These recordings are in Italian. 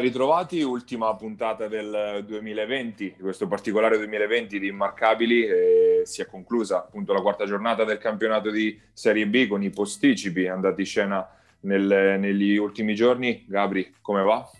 Ben ritrovati, ultima puntata del 2020, questo particolare 2020 di Immarcabili. Eh, si è conclusa appunto la quarta giornata del campionato di Serie B con i posticipi andati in scena nel, negli ultimi giorni. Gabri, come va?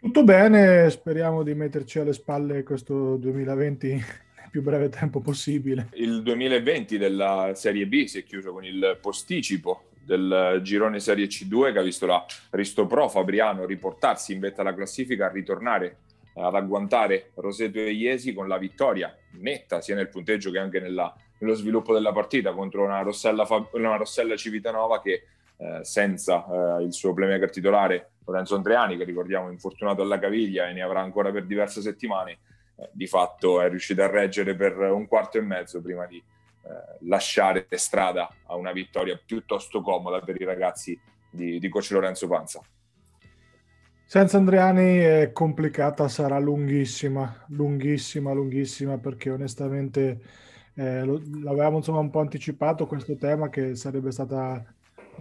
Tutto bene, speriamo di metterci alle spalle questo 2020 nel più breve tempo possibile. Il 2020 della Serie B si è chiuso con il posticipo del girone Serie C2 che ha visto la Risto Pro Fabriano riportarsi in vetta alla classifica, a ritornare ad agguantare Roseto e Iesi con la vittoria netta sia nel punteggio che anche nella, nello sviluppo della partita contro una Rossella, una Rossella Civitanova che eh, senza eh, il suo playmaker titolare Lorenzo Andreani che ricordiamo infortunato alla caviglia e ne avrà ancora per diverse settimane eh, di fatto è riuscito a reggere per un quarto e mezzo prima di eh, lasciare strada a una vittoria piuttosto comoda per i ragazzi di, di coach Lorenzo Panza. Senza Andreani è complicata, sarà lunghissima, lunghissima, lunghissima, perché onestamente eh, l'avevamo insomma un po' anticipato questo tema che sarebbe stata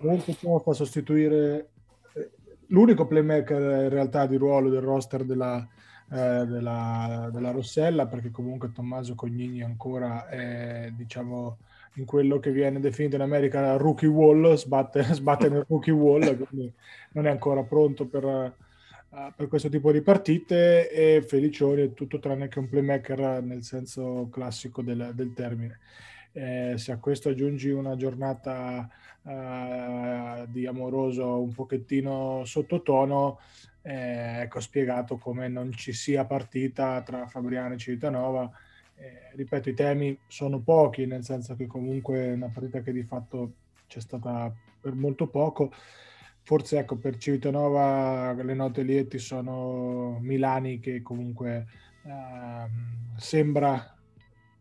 molto a sostituire eh, l'unico playmaker in realtà di ruolo del roster della, eh, della, della, Rossella, perché comunque Tommaso Cognini ancora è, diciamo, in quello che viene definito in America rookie wall, sbatte, sbatte nel rookie wall, quindi non è ancora pronto per, uh, per questo tipo di partite e Felicioni è tutto tranne che un playmaker nel senso classico del, del termine. Eh, se a questo aggiungi una giornata uh, di amoroso un pochettino sottotono, eh, ecco spiegato come non ci sia partita tra Fabriano e Civitanova. Eh, ripeto, i temi sono pochi, nel senso che comunque è una partita che di fatto c'è stata per molto poco. Forse ecco, per Civitanova le note lieti sono Milani che comunque eh, sembra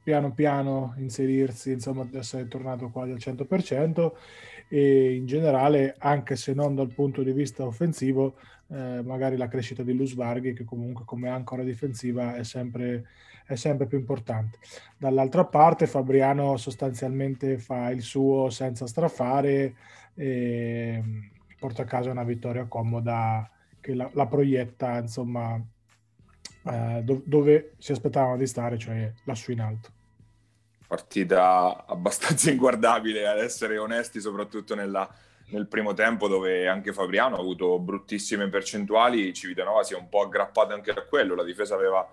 piano piano inserirsi, insomma, essere tornato quasi al 100% e in generale, anche se non dal punto di vista offensivo, eh, magari la crescita di Lusvarghi che comunque come ancora difensiva è sempre, è sempre più importante. Dall'altra parte Fabriano sostanzialmente fa il suo senza strafare e porta a casa una vittoria comoda che la, la proietta insomma eh, do, dove si aspettavano di stare, cioè lassù in alto partita abbastanza inguardabile ad essere onesti, soprattutto nella, nel primo tempo dove anche Fabriano ha avuto bruttissime percentuali, Civitanova si è un po' aggrappata anche a quello, la difesa aveva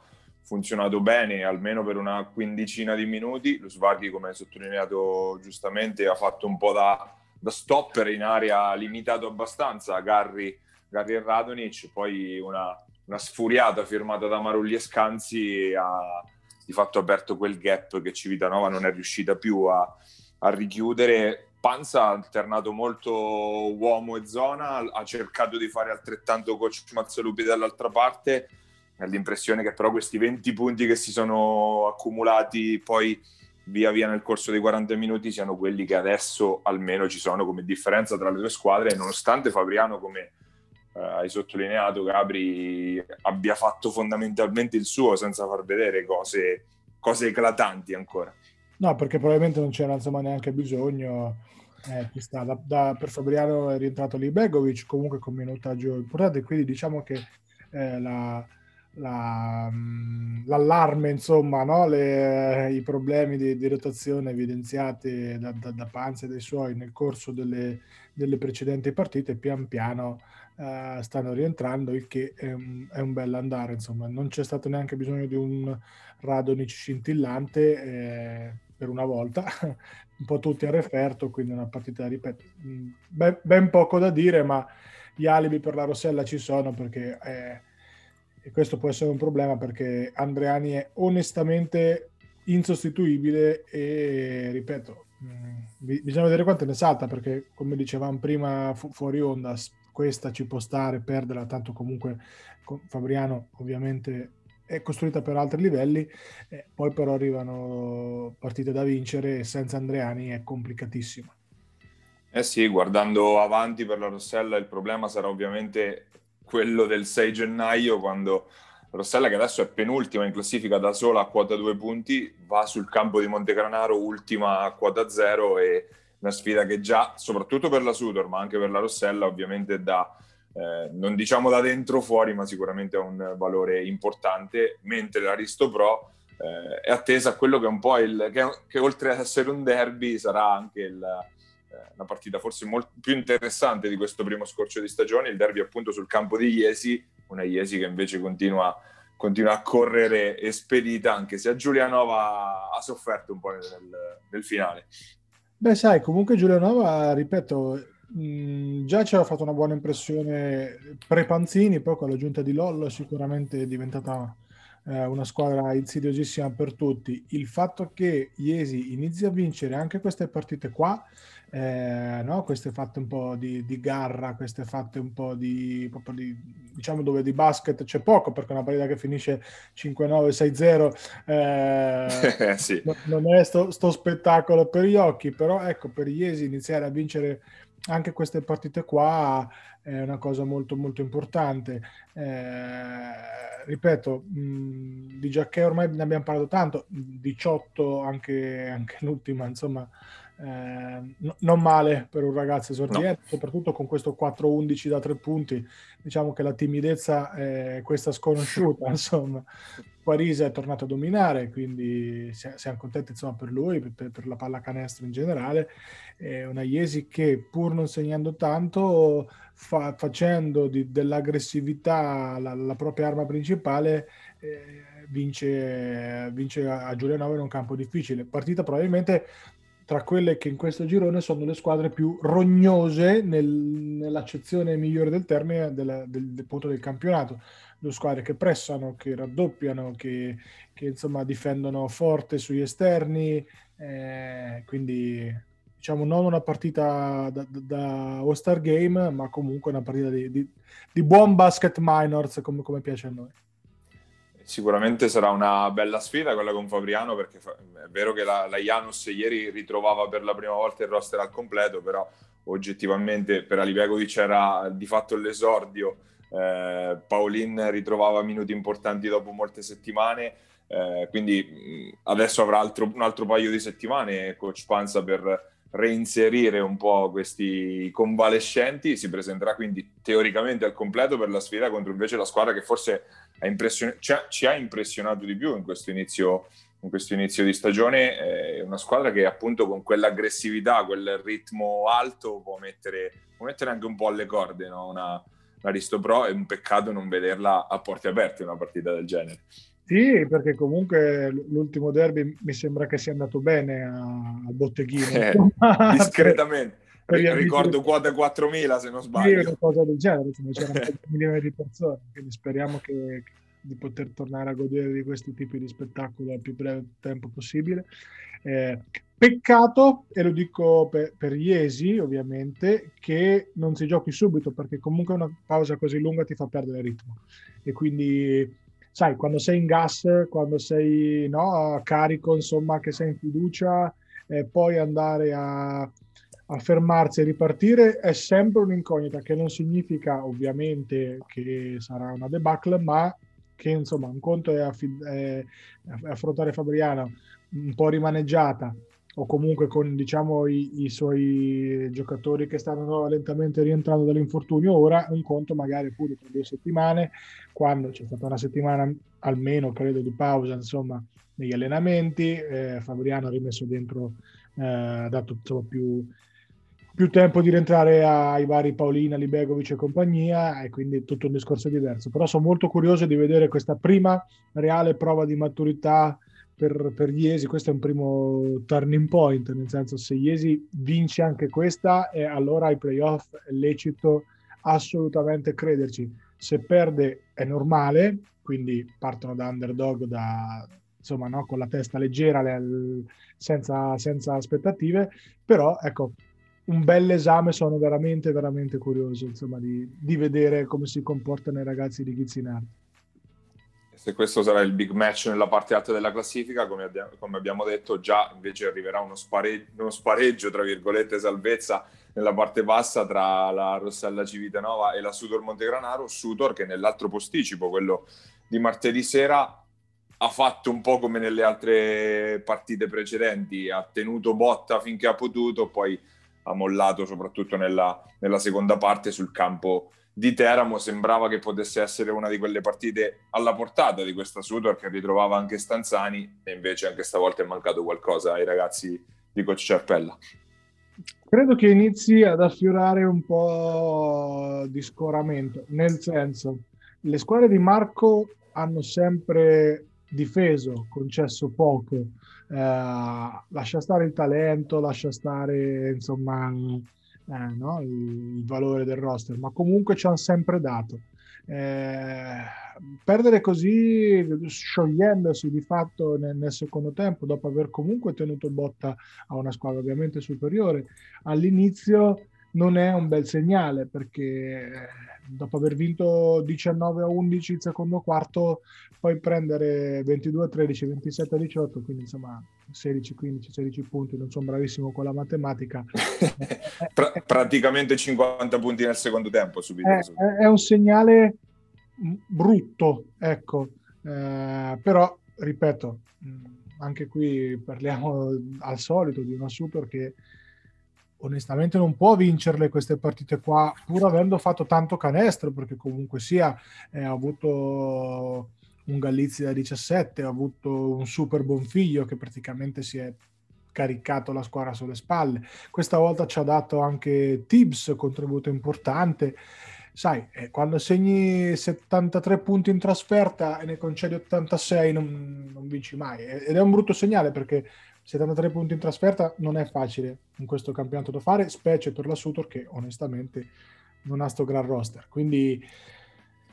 funzionato bene almeno per una quindicina di minuti, lo Svarghi come hai sottolineato giustamente ha fatto un po' da, da stopper in area limitato abbastanza. Garri, Garri e Radonic, poi una, una sfuriata firmata da Marulli e Scanzi ha di fatto aperto quel gap che Civitanova non è riuscita più a, a richiudere Panza ha alternato molto uomo e zona, ha cercato di fare altrettanto coach Mazzalupi dall'altra parte. L'impressione che però questi 20 punti che si sono accumulati poi via via nel corso dei 40 minuti siano quelli che adesso almeno ci sono come differenza tra le due squadre, nonostante Fabriano, come eh, hai sottolineato, Gabri abbia fatto fondamentalmente il suo senza far vedere cose, cose eclatanti ancora. No, perché probabilmente non c'era insomma neanche bisogno eh, da, da, per Fabriano è rientrato lì Begovic comunque con minutaggio importante, quindi diciamo che eh, la, la, mm, l'allarme, insomma, no? Le, i problemi di, di, rotazione evidenziati da, da, da Panza e dai suoi nel corso delle, delle precedenti partite, pian piano uh, stanno rientrando, il che è un, è un bel andare, insomma, non c'è stato neanche bisogno di un Radonic scintillante eh, per una volta, un po' tutti a referto, quindi una partita, ripeto, mm, ben, ben, poco da dire, ma gli alibi per la Rossella ci sono perché, eh, e questo può essere un problema perché Andreani è onestamente insostituibile e, ripeto, mh, mm, bisogna vedere quanto ne salta perché, come dicevamo prima fu- fuori onda, questa ci può stare, perderla, tanto comunque Fabriano ovviamente è costruita per altri livelli, eh, poi però arrivano partite da vincere e senza Andreani è complicatissimo. Eh sì, guardando avanti per la Rossella il problema sarà ovviamente quello del 6 gennaio quando Rossella che adesso è penultima in classifica da sola a quota 2 punti va sul campo di Montegranaro ultima a quota 0 e una sfida che già, soprattutto per la Sudor ma anche per la Rossella ovviamente dà eh, non diciamo da dentro fuori, ma sicuramente ha un valore importante, mentre l'Aristo Pro eh, è attesa a quello che è un po' il... Che, che, oltre ad essere un derby sarà anche il, eh, una partita forse molto più interessante di questo primo scorcio di stagione, il derby appunto sul campo di Iesi, una Iesi che invece continua, continua a correre espedita, anche se a Giulianova ha sofferto un po' nel, nel finale. Beh, sai, comunque Giulianova, ripeto, mh, già ci aveva fatto una buona impressione pre-Panzini, poi con l'aggiunta di Lollo sicuramente è diventata eh, una squadra insidiosissima per tutti. Il fatto che Iesi inizi a vincere anche queste partite qua, eh, no? queste fatte un po' di, di, garra, queste fatte un po' di, di, diciamo dove di basket c'è poco perché una partita che finisce 5-9, 6-0 eh, sì. non è sto, sto, spettacolo per gli occhi, però ecco per Iesi iniziare a vincere anche queste partite qua è una cosa molto molto importante. Eh, ripeto, mh, di Giacché ormai ne abbiamo parlato tanto, 18 anche, anche l'ultima, insomma, eh, no, non male per un ragazzo esordiente, no. soprattutto con questo 4-11 da tre punti. Diciamo che la timidezza è questa sconosciuta, insomma. Parisi è tornato a dominare, quindi siamo contenti insomma, per lui, per, per la pallacanestro in generale. È una Iesi che pur non segnando tanto, fa, facendo di, dell'aggressività la, la, propria arma principale, eh, vince, vince a Giulianova in un campo difficile. Partita probabilmente tra quelle che in questo girone sono le squadre più rognose nel, nell'accezione migliore del termine del, del, del punto del campionato due squadre che pressano, che raddoppiano, che, che insomma difendono forte sugli esterni, eh, quindi diciamo non una partita da, da All-Star Game, ma comunque una partita di, di, di buon basket minors come, come piace a noi. Sicuramente sarà una bella sfida quella con Fabriano perché è vero che la, la Janus ieri ritrovava per la prima volta il roster al completo, però oggettivamente per Alibegovic era di fatto l'esordio eh, Paolin ritrovava minuti importanti dopo molte settimane, eh, quindi adesso avrà altro, un altro paio di settimane coach Panza per reinserire un po' questi convalescenti, si presenterà quindi teoricamente al completo per la sfida contro invece la squadra che forse impression- ci, ha, ci, ha, impressionato di più in questo inizio, in questo inizio di stagione, è una squadra che appunto con quell'aggressività, quel ritmo alto può mettere, può mettere anche un po' alle corde, no? una, l'Aristo Pro è un peccato non vederla a porte aperte una partita del genere. Sì, perché comunque l'ultimo derby mi sembra che sia andato bene al botteghino. Eh, discretamente. Per, per Ricordo quota 4.000 se non sbaglio. Sì, una cosa del genere, c'erano milioni di persone, quindi speriamo che, di poter tornare a godere di questi tipi di spettacolo al più breve tempo possibile. Eh, peccato, e lo dico per, per Iesi ovviamente, che non si giochi subito perché comunque una pausa così lunga ti fa perdere ritmo e quindi sai, quando sei in gas, quando sei no, carico, insomma, che sei in fiducia, eh, poi andare a, a fermarsi e ripartire è sempre un'incognita che non significa ovviamente che sarà una debacle, ma che insomma un conto è, affid- è affrontare Fabriano un po' rimaneggiata o comunque con diciamo i, i, suoi giocatori che stanno lentamente rientrando dall'infortunio. Ora un conto magari pure per due settimane quando c'è stata una settimana almeno credo di pausa insomma negli allenamenti eh, Fabriano ha rimesso dentro eh, ha dato insomma, più, più tempo di rientrare ai vari Paolina, Libegovic e compagnia e quindi tutto un discorso diverso. Però sono molto curioso di vedere questa prima reale prova di maturità per, per Iesi questo è un primo turning point, nel senso se Iesi vince anche questa, e allora ai playoff è lecito assolutamente crederci. Se perde è normale, quindi partono da underdog, da, insomma, no, con la testa leggera, le, senza, senza aspettative, però ecco, un bel esame, sono veramente, veramente curioso insomma, di, di vedere come si comportano i ragazzi di Gizzinardi se questo sarà il big match nella parte alta della classifica, come abbiamo, come abbiamo detto, già invece arriverà uno spareggio, uno spareggio, tra virgolette, salvezza nella parte bassa tra la Rossella Civitanova e la Sudor Montegranaro. Sudor che nell'altro posticipo, quello di martedì sera, ha fatto un po' come nelle altre partite precedenti, ha tenuto botta finché ha potuto, poi ha mollato soprattutto nella, nella seconda parte sul campo di Teramo sembrava che potesse essere una di quelle partite alla portata di questa Sudor che ritrovava anche Stanzani e invece anche stavolta è mancato qualcosa ai ragazzi di Coach Cerpella. Credo che inizi ad affiorare un po' di scoramento, nel senso, le squadre di Marco hanno sempre difeso, concesso poco, eh, lascia stare il talento, lascia stare insomma eh, no? il, il, valore del roster, ma comunque ci hanno sempre dato. Eh, perdere così, sciogliendosi di fatto nel, nel, secondo tempo, dopo aver comunque tenuto botta a una squadra ovviamente superiore, all'inizio non è un bel segnale perché dopo aver vinto 19 a 11 il secondo quarto, poi prendere 22 a 13, 27 a 18, quindi insomma 16, 15, 16 punti, non sono bravissimo con la matematica. pra- praticamente 50 punti nel secondo tempo subito. È, è un segnale brutto, ecco, eh, però ripeto, anche qui parliamo al solito di una super che onestamente non può vincerle queste partite qua, pur avendo fatto tanto canestro, perché comunque sia eh, ha avuto un Gallizzi da 17, ha avuto un super buon figlio che praticamente si è caricato la squadra sulle spalle. Questa volta ci ha dato anche Tibbs, contributo importante. Sai, eh, quando segni 73 punti in trasferta e ne concedi 86 non, non vinci mai. Ed è un brutto segnale perché 73 punti in trasferta non è facile in questo campionato da fare, specie per la Sutor che onestamente non ha sto gran roster. Quindi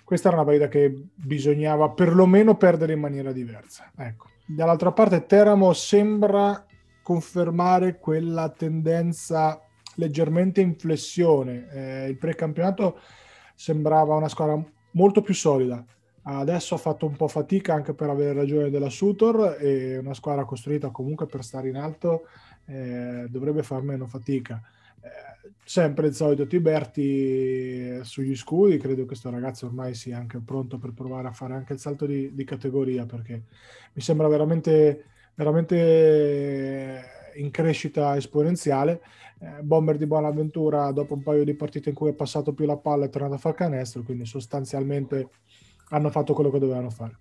questa era una partita che bisognava perlomeno perdere in maniera diversa. Ecco. Dall'altra parte Teramo sembra confermare quella tendenza leggermente in flessione. Eh, il precampionato sembrava una squadra molto più solida, Adesso ha fatto un po' fatica anche per avere ragione della Sutor e una squadra costruita comunque per stare in alto eh, dovrebbe far meno fatica. Eh, sempre il solito Tiberti sugli scudi, credo che questo ragazzo ormai sia anche pronto per provare a fare anche il salto di, di categoria perché mi sembra veramente, veramente in crescita esponenziale. Eh, Bomber di Buonaventura dopo un paio di partite in cui è passato più la palla è tornato a far canestro, quindi sostanzialmente hanno fatto quello che dovevano fare.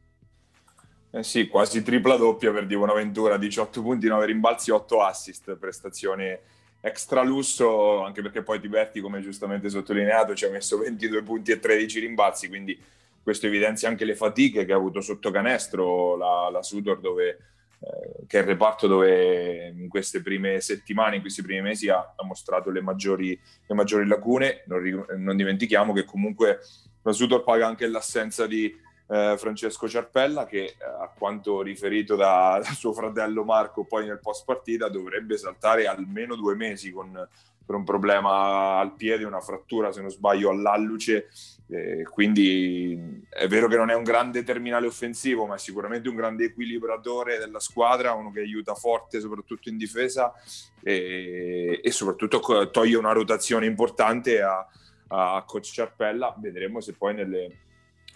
Eh sì, quasi tripla doppia per Di Buonaventura, 18 punti, 9 rimbalzi, 8 assist, prestazione extra lusso, anche perché poi Tiberti, come giustamente sottolineato, ci ha messo 22 punti e 13 rimbalzi, quindi questo evidenzia anche le fatiche che ha avuto sotto canestro la, la Sudor, dove, eh, che è il reparto dove in queste prime settimane, in questi primi mesi ha, ha mostrato le maggiori, le maggiori lacune. Non, non dimentichiamo che comunque la Sudor paga anche l'assenza di eh, Francesco Ciarpella che eh, a quanto riferito da, da, suo fratello Marco poi nel post partita dovrebbe saltare almeno due mesi con, per un problema al piede, una frattura se non sbaglio all'alluce, eh, quindi è vero che non è un grande terminale offensivo ma è sicuramente un grande equilibratore della squadra, uno che aiuta forte soprattutto in difesa e, e soprattutto toglie una rotazione importante a a coach Ciarpella. Vedremo se poi nelle,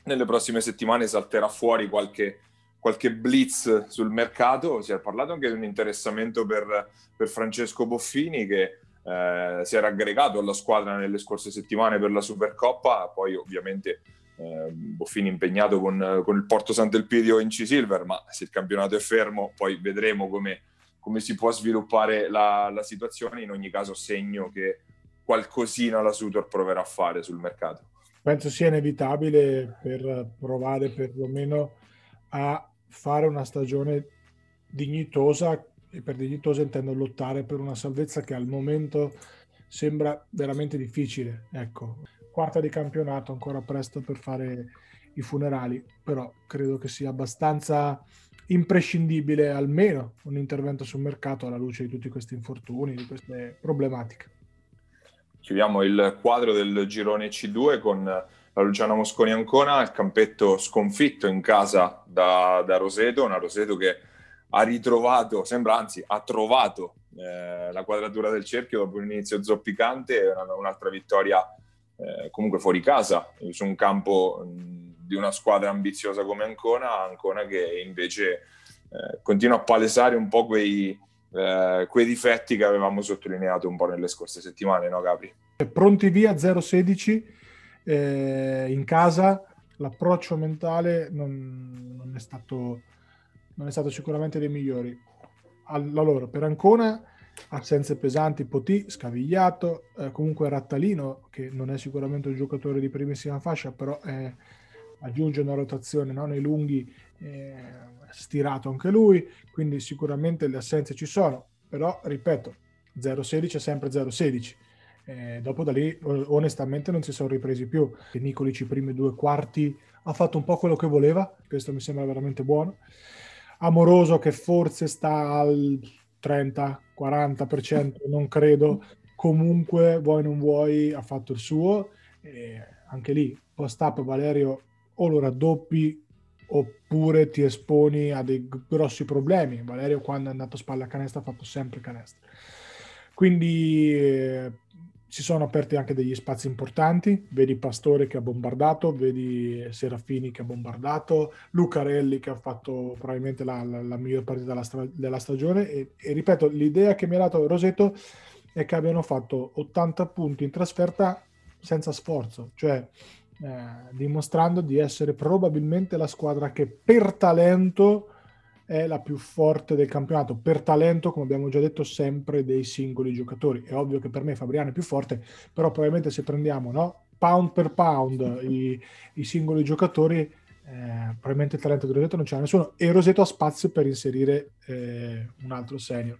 nelle prossime settimane salterà fuori qualche, qualche, blitz sul mercato. Si è parlato anche di un interessamento per, per Francesco Boffini che eh, si era aggregato alla squadra nelle scorse settimane per la Supercoppa, poi ovviamente eh, Boffini impegnato con, con, il Porto Sant'Elpidio in C-Silver, ma se il campionato è fermo poi vedremo come, come si può sviluppare la, la situazione. In ogni caso segno che qualcosina la Sutor proverà a fare sul mercato. Penso sia inevitabile per provare perlomeno a fare una stagione dignitosa e per dignitosa intendo lottare per una salvezza che al momento sembra veramente difficile. Ecco, quarta di campionato, ancora presto per fare i funerali, però credo che sia abbastanza imprescindibile almeno un intervento sul mercato alla luce di tutti questi infortuni, di queste problematiche chiudiamo il quadro del girone C2 con la Luciana Mosconi Ancona, il campetto sconfitto in casa da, da Roseto, una Roseto che ha ritrovato, sembra anzi ha trovato eh, la quadratura del cerchio dopo un inizio zoppicante, una, un'altra vittoria eh, comunque fuori casa, su un campo di una squadra ambiziosa come Ancona, Ancona che invece eh, continua a palesare un po' quei eh, quei difetti che avevamo sottolineato un po' nelle scorse settimane, no Gabri? Pronti via 016 eh, in casa l'approccio mentale non, non, è stato, non, è stato, sicuramente dei migliori. Allora, per Ancona, assenze pesanti, Potì, scavigliato, eh, comunque Rattalino, che non è sicuramente un giocatore di primissima fascia, però è, aggiunge una rotazione no? nei lunghi, eh, stirato anche lui, quindi sicuramente le assenze ci sono, però ripeto, 0-16 è sempre 0-16 eh, dopo da lì onestamente non si sono ripresi più. Nicolic i primi due quarti ha fatto un po' quello che voleva, questo mi sembra veramente buono. Amoroso che forse sta al 30-40%, non credo, comunque vuoi non vuoi ha fatto il suo. Eh, anche lì, post-up Valerio o lo raddoppi oppure ti esponi a dei grossi problemi. Valerio quando è andato a spalla a canestro ha fatto sempre canestro. Quindi eh, si sono aperti anche degli spazi importanti, vedi Pastore che ha bombardato, vedi Serafini che ha bombardato, Lucarelli che ha fatto probabilmente la, la, la miglior partita della, stra- della stagione e, e, ripeto, l'idea che mi ha dato Roseto è che abbiano fatto 80 punti in trasferta senza sforzo, cioè eh, dimostrando di essere probabilmente la squadra che per talento è la più forte del campionato per talento, come abbiamo già detto, sempre dei singoli giocatori. È ovvio che per me Fabriano è più forte, però probabilmente se prendiamo no, pound per pound i, i singoli giocatori, eh, probabilmente il talento di Roseto non c'è nessuno e Roseto ha spazio per inserire eh, un altro senior.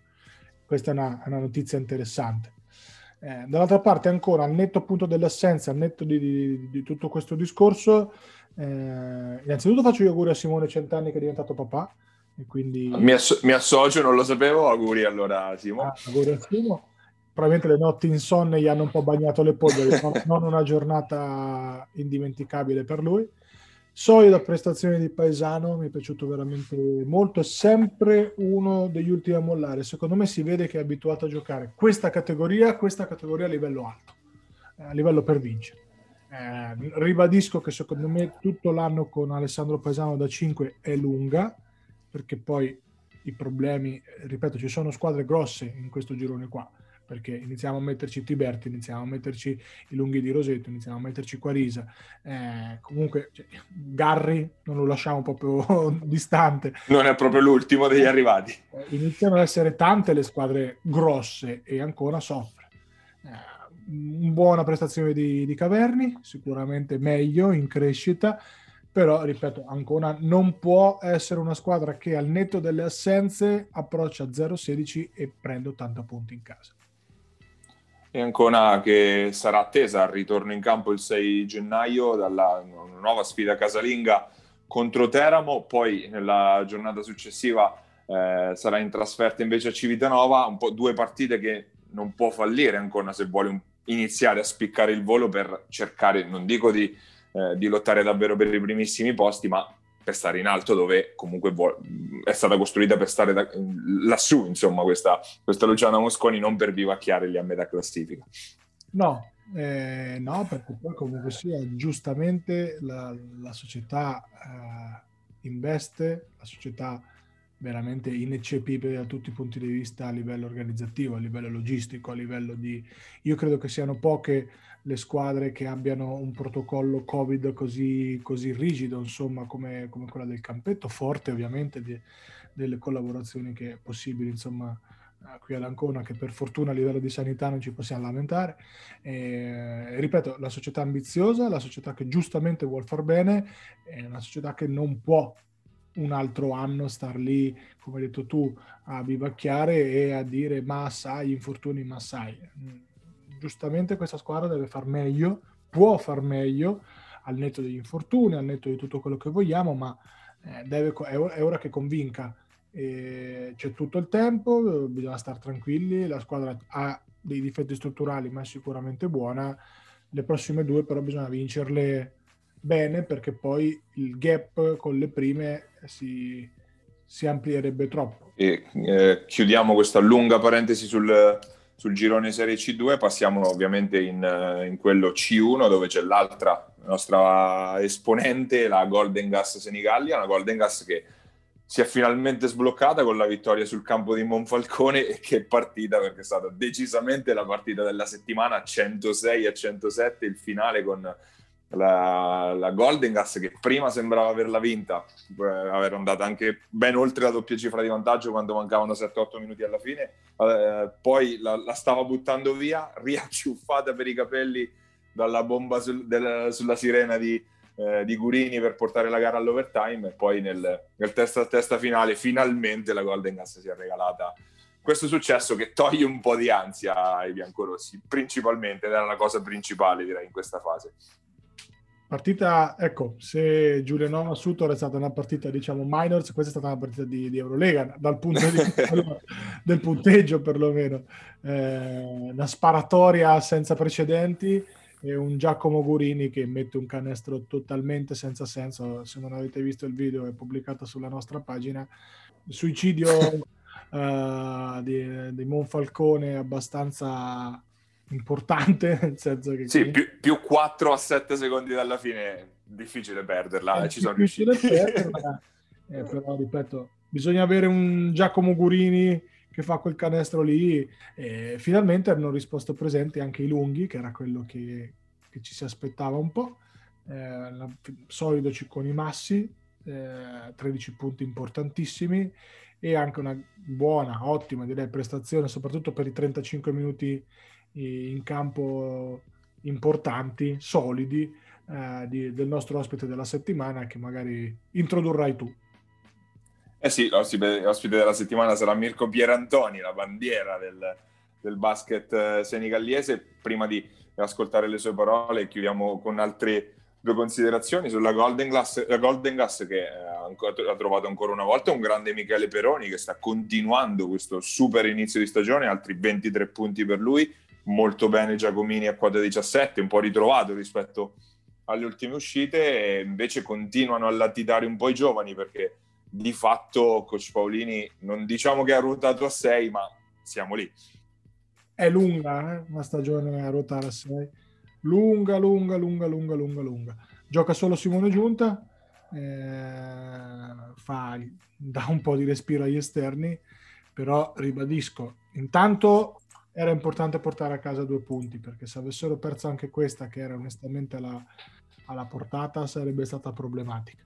Questa è una, una notizia interessante. Eh, dall'altra parte ancora, al netto appunto dell'assenza, al netto di, di, di tutto questo discorso, eh, innanzitutto faccio gli auguri a Simone Centanni che è diventato papà, e quindi... mi, asso- mi, associo, non lo sapevo, auguri allora Simo. Ah, auguri a Simo. Probabilmente le notti insonne gli hanno un po' bagnato le polveri, non una giornata indimenticabile per lui. Solida prestazione di Paesano, mi è piaciuto veramente molto, è sempre uno degli ultimi a mollare. Secondo me si vede che è abituato a giocare questa categoria, questa categoria a livello alto, eh, a livello per vincere. Eh, ribadisco che secondo me tutto l'anno con Alessandro Paesano da 5 è lunga, perché poi i problemi, ripeto, ci sono squadre grosse in questo girone qua, perché iniziamo a metterci Tiberti, iniziamo a metterci i lunghi di Rosetto, iniziamo a metterci Quarisa, eh, comunque cioè, Garri non lo lasciamo proprio distante. Non è proprio l'ultimo degli arrivati. Eh, iniziano ad essere tante le squadre grosse e ancora soffre. Eh, buona prestazione di, di Caverni, sicuramente meglio in crescita, però ripeto Ancona non può essere una squadra che al netto delle assenze approccia 0-16 e prende 80 punti in casa e Ancona che sarà attesa al ritorno in campo il 6 gennaio dalla nuova sfida casalinga contro Teramo. Poi nella giornata successiva eh, sarà in trasferta invece a Civitanova. Un po' due partite che non può fallire Ancona se vuole iniziare a spiccare il volo per cercare non dico di eh, di lottare davvero per i primissimi posti, ma per stare in alto dove comunque vuol, è stata costruita per stare da, lassù, insomma, questa, questa Luciana Mosconi, non per vivacchiare lì a metà classifica. No, eh, no, perché poi comunque sia giustamente la, la società eh, investe, la società veramente ineccepibile da tutti i punti di vista a livello organizzativo, a livello logistico, a livello di... Io credo che siano poche le squadre che abbiano un protocollo Covid così, così rigido, insomma, come, come, quella del campetto, forte ovviamente di, delle collaborazioni che possibili, insomma, qui ad Ancona, che per fortuna a livello di sanità non ci possiamo lamentare. E, ripeto, la società ambiziosa, la società che giustamente vuole far bene, è una società che non può un altro anno star lì, come hai detto tu, a vivacchiare e a dire ma sai, infortuni, ma sai. Giustamente questa squadra deve far meglio, può far meglio al netto degli infortuni, al netto di tutto quello che vogliamo, ma eh, deve, è, ora che convinca. E c'è tutto il tempo, bisogna stare tranquilli, la squadra ha dei difetti strutturali, ma è sicuramente buona. Le prossime due però bisogna vincerle bene perché poi il gap con le prime si, si amplierebbe troppo. E, eh, chiudiamo questa lunga parentesi sul, sul girone Serie C2, passiamo ovviamente in, eh, in, quello C1 dove c'è l'altra nostra esponente, la Golden Gas Senigallia, una Golden Gas che si è finalmente sbloccata con la vittoria sul campo di Monfalcone e che è partita perché è stata decisamente la partita della settimana 106 a 107 il finale con la, la Golden Gas che prima sembrava averla vinta, eh, aver andato anche ben oltre la doppia cifra di vantaggio quando mancavano 7-8 minuti alla fine, eh, poi la, la, stava buttando via, riacciuffata per i capelli dalla bomba sul, del, sulla sirena di, eh, di, Gurini per portare la gara all'overtime e poi nel, nel testa a testa finale finalmente la Golden Gas si è regalata questo successo che toglie un po' di ansia ai biancorossi, principalmente, ed era la cosa principale direi in questa fase. Partita, ecco, se Giulianova Sutor è stata una partita, diciamo, minors, questa è stata una partita di, di Eurolega, dal punto di vista del punteggio perlomeno. Eh, una sparatoria senza precedenti e un Giacomo Gurini che mette un canestro totalmente senza senso. Se non avete visto il video è pubblicato sulla nostra pagina. Suicidio uh, di, di Monfalcone abbastanza importante, nel senso che... Sì, più, più 4 a 7 secondi dalla fine, difficile perderla, è ci sono difficile perderla, eh, però ripeto, bisogna avere un Giacomo Gurini che fa quel canestro lì e finalmente hanno risposto presenti anche i lunghi, che era quello che, che ci si aspettava un po', eh, solido con i massi, eh, 13 punti importantissimi e anche una buona, ottima direi prestazione, soprattutto per i 35 minuti in campo importanti, solidi, eh, di, del nostro ospite della settimana che magari introdurrai tu. Eh sì, l'ospite, l'ospite della settimana sarà Mirko Pierantoni, la bandiera del, del basket eh, senegallese. Prima di ascoltare le sue parole, chiudiamo con altre due considerazioni sulla Golden Glass, la Golden Glass che eh, ha trovato ancora una volta un grande Michele Peroni che sta continuando questo super inizio di stagione, altri 23 punti per lui, molto bene Giacomini a quota 17, un po' ritrovato rispetto alle ultime uscite e invece continuano a latitare un po' i giovani perché di fatto coach Paolini non diciamo che ha ruotato a 6 ma siamo lì. È lunga eh? stagione a ruotare a 6, lunga, lunga, lunga, lunga, lunga, lunga. Gioca solo Simone Giunta, eh, fa, dà un po' di respiro agli esterni, però ribadisco, intanto era importante portare a casa due punti perché se avessero perso anche questa che era onestamente alla, alla portata sarebbe stata problematica.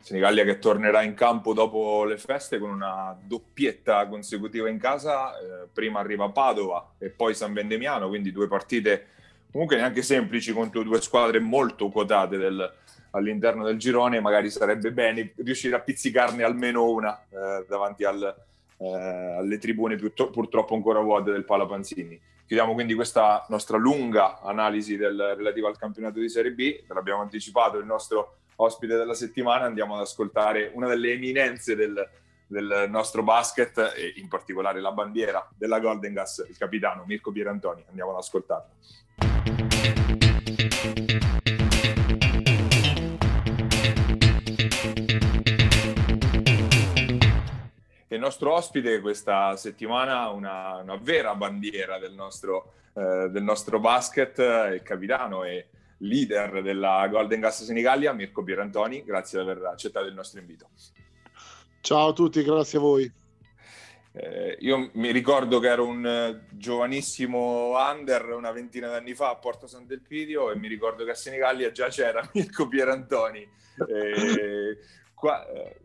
Senigallia che tornerà in campo dopo le feste con una doppietta consecutiva in casa, eh, prima arriva Padova e poi San Vendemiano, quindi due partite comunque neanche semplici contro due squadre molto quotate del, all'interno del girone, magari sarebbe bene riuscire a pizzicarne almeno una eh, davanti al, eh, alle tribune purtroppo ancora vuote del Pala Panzini. Chiudiamo quindi questa nostra lunga analisi del, relativa al campionato di Serie B, l'abbiamo anticipato il nostro ospite della settimana, andiamo ad ascoltare una delle eminenze del, del nostro basket e in particolare la bandiera della Golden Gas, il capitano Mirko Pierantoni, andiamo ad ascoltarlo. Il nostro ospite questa settimana una, una vera bandiera del nostro, eh, del nostro basket, il capitano e leader della Golden Gas Senigallia, Mirko Pierantoni. Grazie di aver accettato il nostro invito. Ciao a tutti, grazie a voi. Eh, io mi ricordo che ero un eh, giovanissimo under una ventina d'anni fa a Porto Sant'Elpidio e mi ricordo che a Senigallia già c'era Mirko Pierantoni. Eh, qua, eh,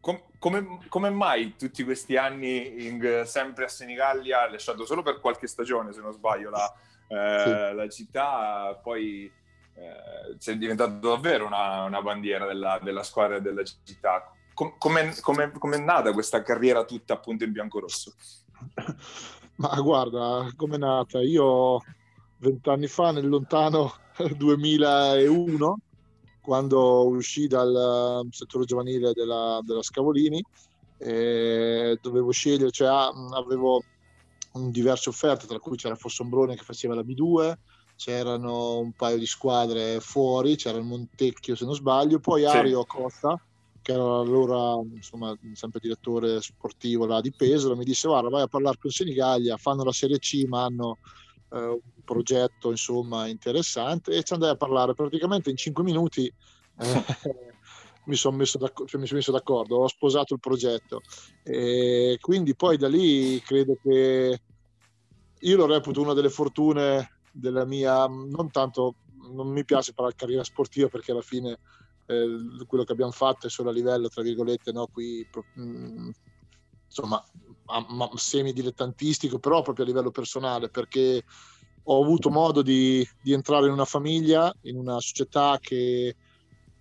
Com- come, come, mai tutti questi anni in, sempre a Senigallia, lasciato solo per qualche stagione, se non sbaglio, la, eh, sì. la città, poi eh, sei diventato davvero una, una bandiera della, della, squadra e della città. Com- come è nata questa carriera tutta appunto in bianco-rosso? Ma guarda, come è nata? Io vent'anni fa, nel lontano 2001, quando uscì dal um, settore giovanile della, della Scavolini dovevo scegliere, cioè ah, avevo diverse offerte, tra cui c'era Fossombrone che faceva la B2, c'erano un paio di squadre fuori, c'era il Montecchio se non sbaglio, poi Ario Costa, che era allora insomma, sempre direttore sportivo là di Pesaro, mi disse guarda vai a parlare con Senigallia, fanno la Serie C ma hanno eh, un progetto insomma interessante e ci andai a parlare. Praticamente in cinque minuti eh, mi sono messo, cioè, son messo d'accordo, ho sposato il progetto. E quindi poi da lì credo che io lo reputo una delle fortune della mia, non tanto non mi piace parlare di carriera sportiva perché alla fine eh, quello che abbiamo fatto è solo a livello, tra virgolette, no, qui, mh, mm, insomma, semi dilettantistico, però proprio a livello personale, perché ho avuto modo di, di entrare in una famiglia, in una società che,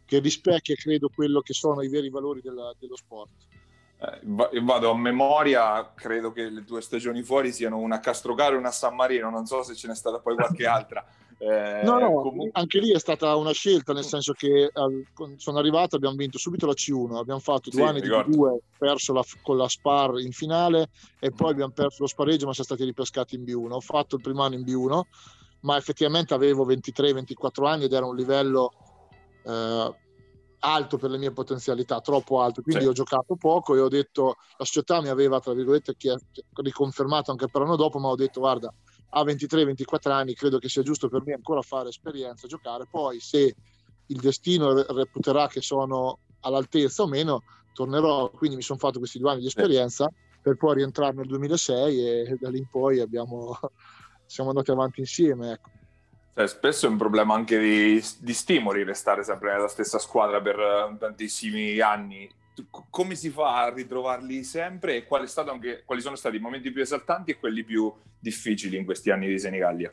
che, rispecchia, credo, quello che sono i veri valori della, dello sport. Eh, vado a memoria, credo che le tue stagioni fuori siano una a Castrocaro e una San Marino, non so se ce n'è stata poi qualche altra. Eh, no, no, comunque... anche lì è stata una scelta, nel senso che sono arrivato, abbiamo vinto subito la C1, abbiamo fatto due sì, anni ricordo. di B2, perso la, con la Spar in finale e poi abbiamo perso lo spareggio ma siamo stati ripescati in B1. Ho fatto il primo anno in B1, ma effettivamente avevo 23-24 anni ed era un livello eh, alto per le mie potenzialità, troppo alto, quindi sì. ho giocato poco e ho detto, la società mi aveva, tra virgolette, riconfermato anche per l'anno dopo, ma ho detto, guarda, a 23-24 anni credo che sia giusto per me ancora fare esperienza, giocare, poi se il destino reputerà che sono all'altezza o meno, tornerò, quindi mi sono fatto questi due anni di esperienza per poi rientrare nel 2006 e da lì in poi abbiamo, siamo andati avanti insieme. Ecco. Cioè, spesso è un problema anche di, di, stimoli restare sempre nella stessa squadra per eh, tantissimi anni come si fa a ritrovarli sempre e quali, anche, quali, sono stati i momenti più esaltanti e quelli più difficili in questi anni di Senigallia?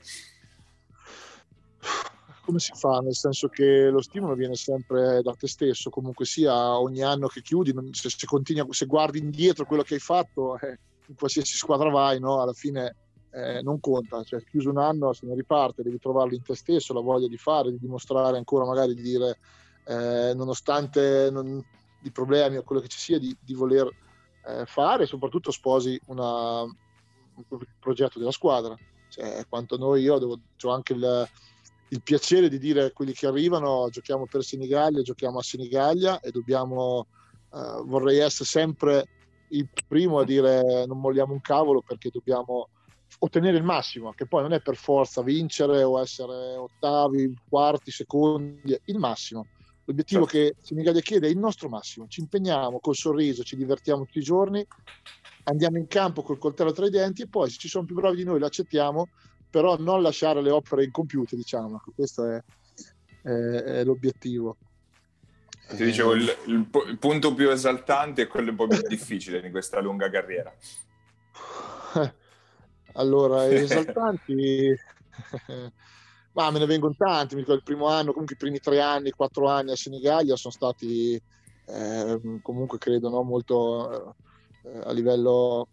Come si fa? Nel senso che lo stimolo viene sempre da te stesso, comunque sia ogni anno che chiudi, se, se, continui, se guardi indietro quello che hai fatto, eh, in qualsiasi squadra vai, no? alla fine eh, non conta, cioè chiuso un anno se ne riparte, devi trovarlo in te stesso, la voglia di fare, di dimostrare ancora magari di dire eh, nonostante non, di problemi o quello che ci sia di, di voler eh, fare soprattutto sposi una, un progetto della squadra. Cioè, quanto noi, io devo, ho anche il, il, piacere di dire a quelli che arrivano giochiamo per Senigallia, giochiamo a Senigallia e dobbiamo, eh, vorrei essere sempre il primo a dire non molliamo un cavolo perché dobbiamo ottenere il massimo, che poi non è per forza vincere o essere ottavi, quarti, secondi, il massimo. L'obiettivo certo. che Senigallia chiede è il nostro massimo. Ci impegniamo col sorriso, ci divertiamo tutti i giorni, andiamo in campo col coltello tra i denti e poi se ci sono più bravi di noi lo accettiamo, però non lasciare le opere incompiute, diciamo. Questo è, è, è l'obiettivo. Ti dicevo, il, il, il, punto più esaltante è quello un po' più difficile di questa lunga carriera. Allora, esaltanti... Ma me ne vengono tanti, mi ricordo il primo anno, comunque i primi tre anni, quattro anni a Senigallia sono stati eh, comunque credo no, molto eh, a livello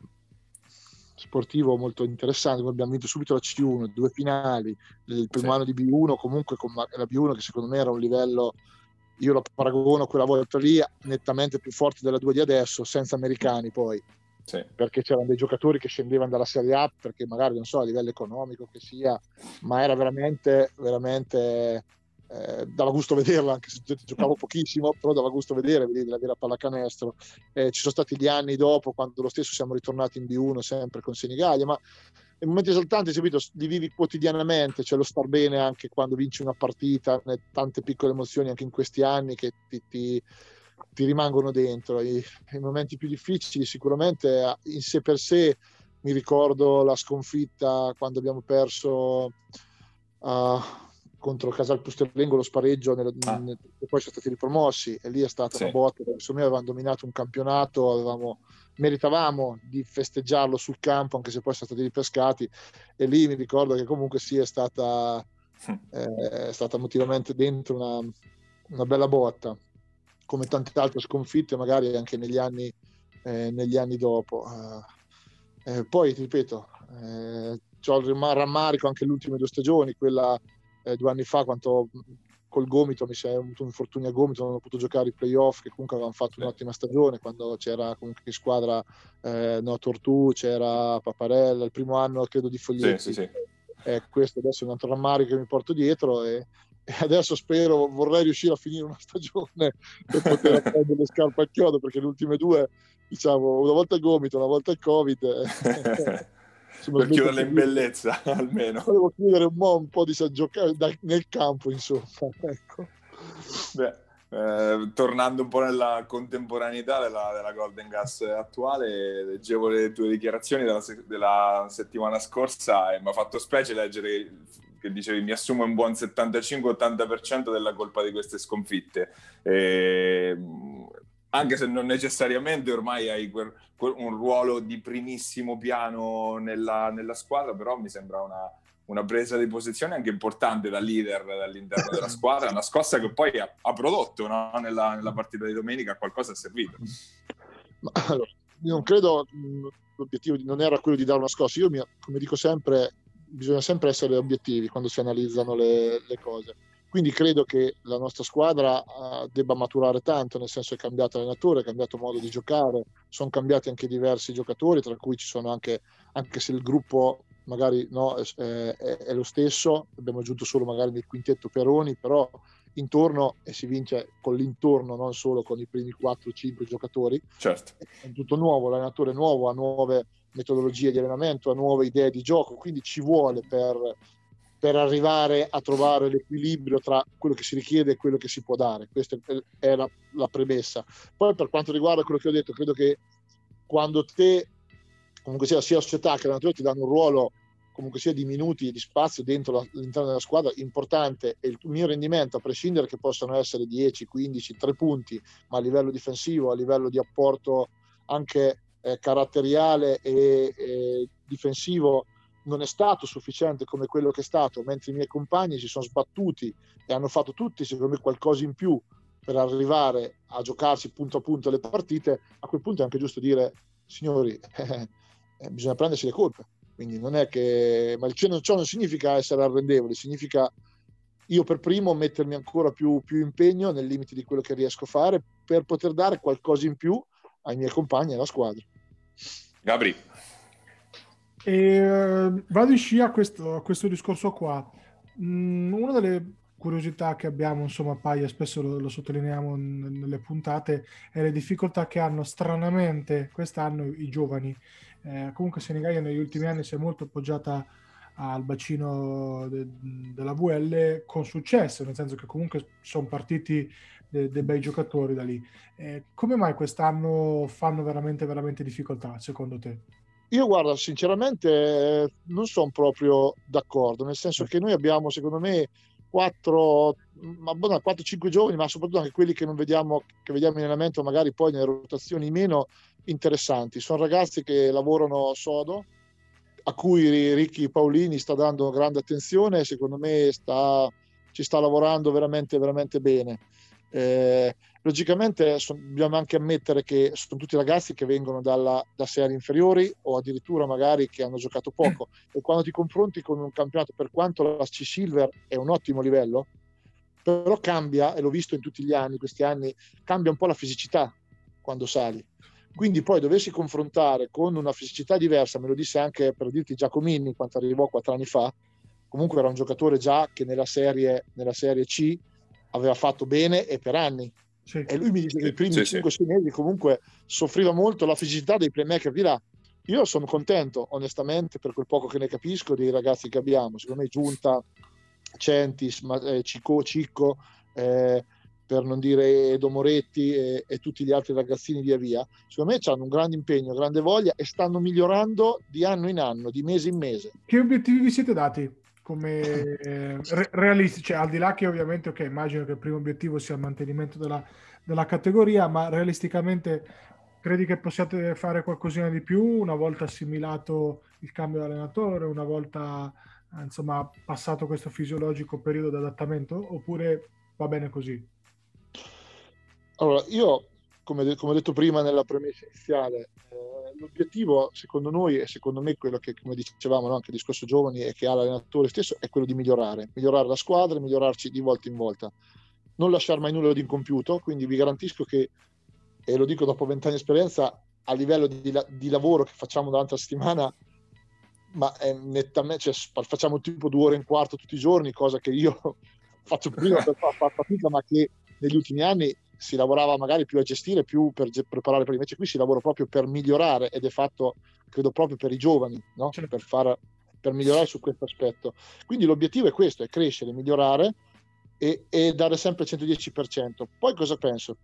sportivo molto interessanti. Abbiamo vinto subito la C1, due finali, il primo sì. anno di B1 comunque con la B1 che secondo me era un livello, io lo paragono quella volta lì nettamente più forte della 2 di adesso, senza americani poi sì. perché c'erano dei giocatori che scendevano dalla Serie A perché magari non so a livello economico che sia, ma era veramente, veramente eh, dava gusto vederla, anche se giocavo pochissimo, però dava gusto vedere, vedere la vera pallacanestro. Eh, ci sono stati gli anni dopo, quando lo stesso siamo ritornati in B1 sempre con Senigallia, ma i momenti esaltanti, capito, li vivi quotidianamente, cioè lo star bene anche quando vinci una partita, tante piccole emozioni anche in questi anni che ti, ti ti rimangono dentro. I, I, momenti più difficili sicuramente in sé per sé mi ricordo la sconfitta quando abbiamo perso uh, contro Casal Pusterlengo lo spareggio nel, ah. nel, e poi siamo stati ripromossi e lì è stata sì. una botta secondo me avevamo dominato un campionato avevamo, meritavamo di festeggiarlo sul campo anche se poi siamo stati ripescati e lì mi ricordo che comunque sì è stata, eh, è stata emotivamente dentro una, una bella botta come tante altre sconfitte magari anche negli anni, eh, negli anni dopo. Eh, eh poi ti ripeto, eh, ho il rammarico anche le ultime due stagioni, quella eh, due anni fa quando col gomito mi si è avuto un infortunio a gomito, non ho potuto giocare i playoff che comunque avevamo fatto un'ottima stagione quando c'era comunque in squadra eh, no, Tortù, c'era Paparella, il primo anno credo di Foglietti. Sì, sì, sì. Eh, questo adesso è un altro rammarico che mi porto dietro e, e adesso spero, vorrei riuscire a finire una stagione per poter prendere le scarpe al chiodo perché le ultime due, diciamo, una volta il gomito, una volta il covid. per chiuderla in bellezza almeno. Volevo chiudere un, po', un po' di giocare nel campo, insomma. Ecco. Beh, eh, tornando un po' nella contemporaneità della, della, Golden Gas attuale, leggevo le tue dichiarazioni della, della settimana scorsa e mi ha fatto specie leggere che dicevi mi assumo un buon 75-80% della colpa di queste sconfitte. E, anche se non necessariamente ormai hai un ruolo di primissimo piano nella, nella squadra, però mi sembra una, una, presa di posizione anche importante da leader all'interno della squadra, una scossa che poi ha, ha prodotto no? nella, nella, partita di domenica, qualcosa è servito. Ma, allora, io non credo, l'obiettivo non era quello di dare una scossa, io mi, come dico sempre, bisogna sempre essere obiettivi quando si analizzano le, le cose quindi credo che la nostra squadra uh, debba maturare tanto, nel senso è cambiato allenatore, è cambiato modo di giocare, sono cambiati anche diversi giocatori, tra cui ci sono anche, anche se il gruppo magari no, è, è, è, lo stesso, abbiamo aggiunto solo magari nel quintetto Peroni, però intorno e si vince con l'intorno, non solo con i primi 4-5 giocatori. Certo. È tutto nuovo, l'allenatore è nuovo, ha nuove metodologie di allenamento, ha nuove idee di gioco, quindi ci vuole per per arrivare a trovare l'equilibrio tra quello che si richiede e quello che si può dare. Questa è la, la premessa. Poi per quanto riguarda quello che ho detto, credo che quando te, comunque sia, sia società che l'allenatore ti danno un ruolo comunque sia di minuti e di spazio dentro la, all'interno della squadra importante e il mio rendimento, a prescindere che possano essere 10, 15, 3 punti, ma a livello difensivo, a livello di apporto anche eh, caratteriale e, e difensivo, non è stato sufficiente come quello che è stato, mentre i miei compagni si sono sbattuti e hanno fatto tutti, secondo me, qualcosa in più per arrivare a giocarsi punto a punto le partite, a quel punto è anche giusto dire, signori, eh, bisogna prendersi le colpe. Quindi non è che... Ma ciò non, ciò non significa essere arrendevoli, significa io per primo mettermi ancora più, più impegno nel limite di quello che riesco a fare per poter dare qualcosa in più ai miei compagni e alla squadra. Gabri. E uh, vado in scia a questo, a questo discorso qua. Mm, una delle curiosità che abbiamo, insomma, Paia, spesso lo, lo sottolineiamo n- nelle puntate, è le difficoltà che hanno stranamente quest'anno i giovani. Eh, comunque Senigallia negli ultimi anni si è molto appoggiata al bacino de- della VL con successo, nel senso che comunque sono partiti dei de bei giocatori da lì. Eh, come mai quest'anno fanno veramente, veramente difficoltà, secondo te? Io guarda, sinceramente non sono proprio d'accordo, nel senso che noi abbiamo, secondo me, 4, 4-5 giovani, ma soprattutto anche quelli che non vediamo, che vediamo in allenamento, magari poi nelle rotazioni meno interessanti. Sono ragazzi che lavorano sodo, a cui Ricchi Paolini sta dando grande attenzione e secondo me sta, ci sta lavorando veramente, veramente bene. Eh, logicamente son, dobbiamo anche ammettere che sono tutti ragazzi che vengono dalla, da serie inferiori o addirittura magari che hanno giocato poco. E quando ti confronti con un campionato per quanto la C Silver è un ottimo livello però cambia e l'ho visto in tutti gli anni questi anni cambia un po' la fisicità quando sali. Quindi poi doversi confrontare con una fisicità diversa me lo disse anche per dirti Giacomini quando arrivò quattro anni fa comunque era un giocatore già che nella serie, nella serie C aveva fatto bene e per anni. Sì. E lui mi dice che i primi sì, 5-6 sì. mesi comunque soffriva molto la fisicità dei playmaker di là. Io sono contento, onestamente, per quel poco che ne capisco dei ragazzi che abbiamo. Secondo me Giunta, Centis, eh, Cico, Cicco, eh, per non dire Edo Moretti e, e, tutti gli altri ragazzini via via, secondo me hanno un grande impegno, grande voglia e stanno migliorando di anno in anno, di mese in mese. Che obiettivi vi siete dati? Come eh, re- realistici, cioè, al di là che ovviamente, ok, immagino che il primo obiettivo sia il mantenimento della, della categoria, ma realisticamente credi che possiate fare qualcosina di più una volta assimilato il cambio di allenatore, una volta insomma passato questo fisiologico periodo di adattamento, oppure va bene così? Allora, io come, come ho detto prima nella premessa iniziale, eh, l'obiettivo secondo noi e secondo me quello che, come dicevamo no, anche il discorso giovani e che ha l'allenatore stesso è quello di migliorare, migliorare la squadra, migliorarci di volta in volta, non lasciare mai nulla di incompiuto, quindi vi garantisco che, e lo dico dopo vent'anni di esperienza, a livello di, di, lavoro che facciamo durante la settimana, ma è nettamente, cioè, facciamo tipo due ore e un quarto tutti i giorni, cosa che io faccio prima per far fatica, ma che negli ultimi anni si lavorava magari più a gestire, più per preparare, per invece qui si lavora proprio per migliorare ed è fatto, credo, proprio per i giovani, no? certo. per, far, per migliorare su questo aspetto. Quindi l'obiettivo è questo, è crescere, migliorare e, e dare sempre il 110%. Poi cosa penso?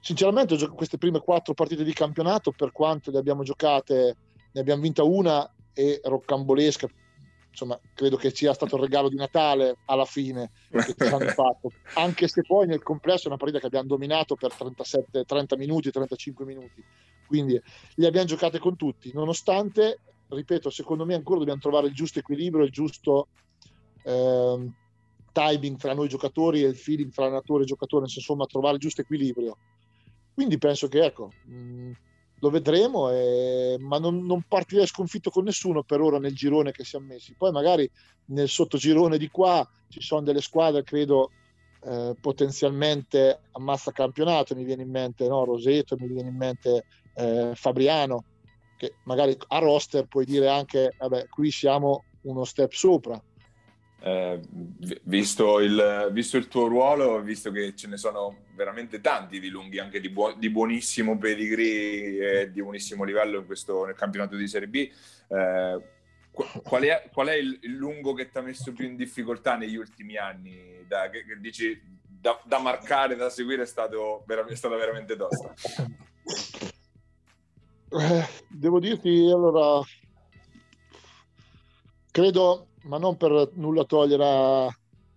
Sinceramente queste prime quattro partite di campionato, per quanto le abbiamo giocate, ne abbiamo vinta una e roccambolesca insomma, credo che sia stato il regalo di Natale alla fine che ci hanno fatto, anche se poi nel complesso è una partita che abbiamo dominato per 37, 30 minuti, 35 minuti, quindi li abbiamo giocate con tutti, nonostante, ripeto, secondo me ancora dobbiamo trovare il giusto equilibrio, il giusto eh, timing tra noi giocatori e il feeling tra allenatore e giocatore, insomma, trovare il giusto equilibrio. Quindi penso che, ecco, mh, lo vedremo, e... ma non, non, partirei sconfitto con nessuno per ora nel girone che siamo messi. Poi magari nel sottogirone di qua ci sono delle squadre, credo, eh, potenzialmente a massa campionato, mi viene in mente no? Roseto, mi viene in mente eh, Fabriano, che magari a roster puoi dire anche, vabbè, qui siamo uno step sopra, eh, visto, il, visto, il, tuo ruolo, visto che ce ne sono veramente tanti di lunghi, anche di, buo, di buonissimo pedigree e di buonissimo livello questo, nel campionato di Serie B, eh, qual, è, qual, è, il, il lungo che ti ha messo più in difficoltà negli ultimi anni? Da, che, che dici da, da, marcare, da seguire è, stato, è stata veramente tosta? Eh, devo dirti, allora, credo ma non per nulla togliere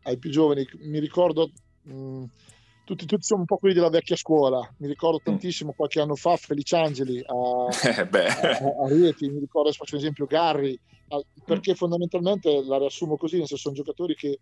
ai più giovani. Mi ricordo, mh, tutti, tutti, siamo un po' quelli della vecchia scuola. Mi ricordo mm. tantissimo qualche anno fa Feliciangeli a, eh a, a, Rieti, mi ricordo, faccio un esempio, Garri, a, perché fondamentalmente la riassumo così, nel senso sono giocatori che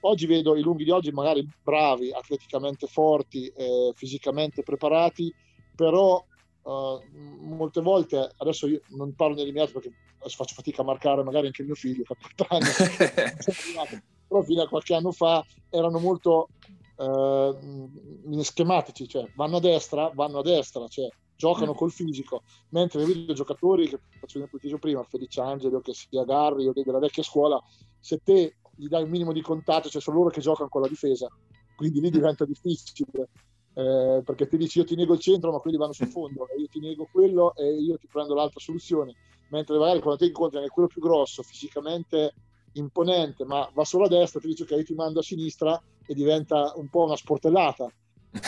oggi vedo i lunghi di oggi magari bravi, atleticamente forti, eh, fisicamente preparati, però Uh, molte volte, adesso io non parlo nell'immediato perché faccio fatica a marcare magari anche mio figlio, fa 4 anni, però fino a qualche anno fa erano molto uh, schematici, cioè vanno a destra, vanno a destra, cioè giocano mm. col fisico, mentre vedo giocatori che faccio l'esempio che prima, Felice Angeli o che sia Garri o della vecchia scuola, se te gli dai un minimo di contatto, cioè sono loro che giocano con la difesa, quindi lì diventa difficile eh, perché ti dici io ti nego il centro ma quelli vanno sul fondo e io ti nego quello e io ti prendo l'altra soluzione. Mentre magari quando ti incontri è quello più grosso fisicamente imponente ma va solo a destra ti dice ok ti mando a sinistra e diventa un po' una sportellata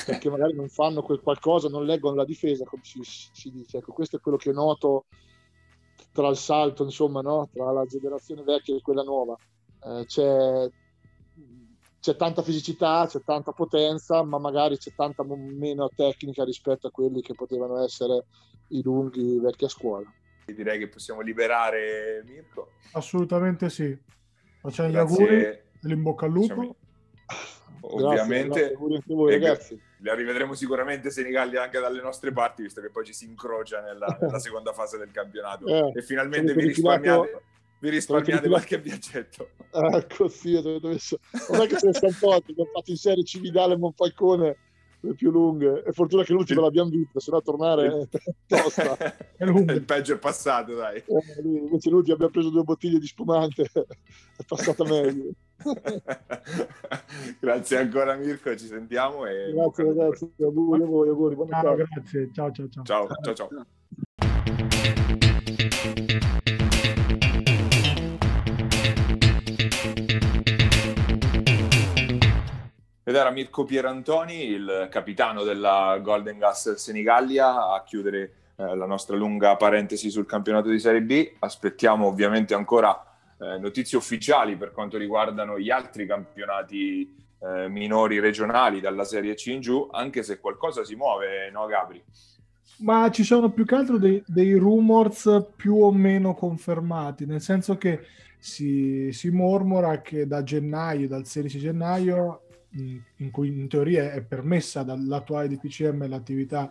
perché magari non fanno quel qualcosa non leggono la difesa come si, si dice. Ecco questo è quello che noto tra il salto insomma no? tra la generazione vecchia e quella nuova. Eh, c'è c'è tanta fisicità, c'è tanta potenza, ma magari c'è tanta meno tecnica rispetto a quelli che potevano essere i lunghi vecchia scuola. Direi che possiamo liberare Mirko. Assolutamente sì. Facciamo gli auguri, l'in al lupo. Ovviamente, grazie, voi, ragazzi. li rivedremo sicuramente Senigallia anche dalle nostre parti, visto che poi ci si incrocia nella, nella seconda fase del campionato. Eh, e finalmente vi risparmiate vi risparmiate qualche viaggetto. Ecco, sì, dove messo... non è che se ne sono tolti, abbiamo fatto in serie Cividale e Monfalcone le più lunghe. È fortuna che l'ultima l'abbiamo vista, se no tornare è tosta. Il peggio è passato, dai. Eh, invece l'ultima abbiamo preso due bottiglie di spumante, è passata meglio. grazie ancora Mirko, ci sentiamo. E grazie ragazzi, auguri a voi, auguri. Ciao, grazie, ciao ciao ciao. Ciao, ciao, ciao. Ed era Mirko Pierantoni, il capitano della Golden Gas Senigallia, a chiudere eh, la nostra lunga parentesi sul campionato di Serie B. Aspettiamo ovviamente ancora eh, notizie ufficiali per quanto riguardano gli altri campionati eh, minori regionali dalla Serie C in giù, anche se qualcosa si muove, no Gabri? Ma ci sono più che altro dei, dei rumors più o meno confermati, nel senso che si, si mormora che da gennaio, dal 16 gennaio, in cui in teoria è permessa dall'attuale DPCM l'attività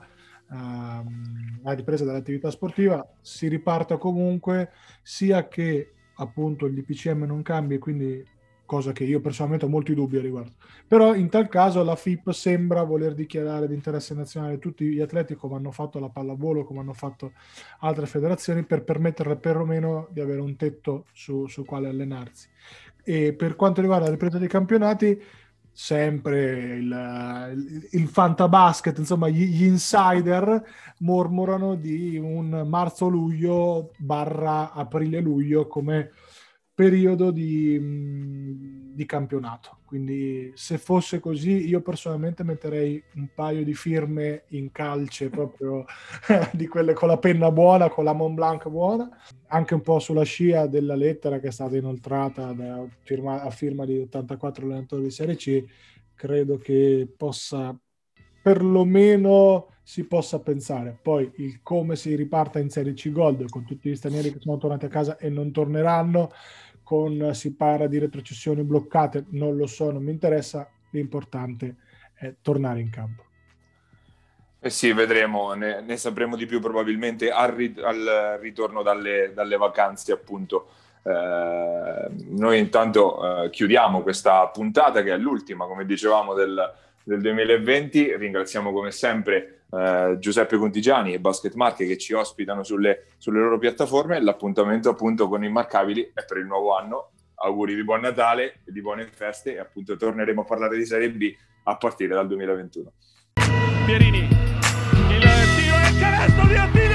ehm, la ripresa dell'attività sportiva si riparta comunque sia che appunto il DPCM non cambi e quindi cosa che io personalmente ho molti dubbi a riguardo. Però in tal caso la FIP sembra voler dichiarare di interesse nazionale. Tutti gli atleti come hanno fatto la pallavolo come hanno fatto altre federazioni per permettere perlomeno di avere un tetto su, su quale allenarsi. E per quanto riguarda la ripresa dei campionati sempre il, il, il fantabasket, insomma gli, gli, insider mormorano di un marzo-luglio barra aprile-luglio come periodo di, di campionato. Quindi se fosse così, io personalmente metterei un paio di firme in calce proprio di quelle con la penna buona, con la Mont Blanc buona, anche un po' sulla scia della lettera che è stata inoltrata da firma, a firma di 84 allenatori di Serie C, credo che possa perlomeno si possa pensare. Poi il come si riparta in Serie C Gold con tutti gli stranieri che sono tornati a casa e non torneranno, con si parla di retrocessioni bloccate, non lo so, non mi interessa, l'importante è tornare in campo. Eh sì, vedremo, ne, ne sapremo di più probabilmente al, rit- al ritorno dalle, dalle, vacanze, appunto. Eh, noi intanto eh, chiudiamo questa puntata che è l'ultima, come dicevamo, del, del 2020. Ringraziamo come sempre eh, Giuseppe Contigiani e Basket Marche che ci ospitano sulle, sulle loro piattaforme. L'appuntamento appunto con Immarcabili è per il nuovo anno. Auguri di buon Natale, di buone feste e appunto torneremo a parlare di Serie B a partire dal 2021. Pierini, il tiro è canestro di Attila!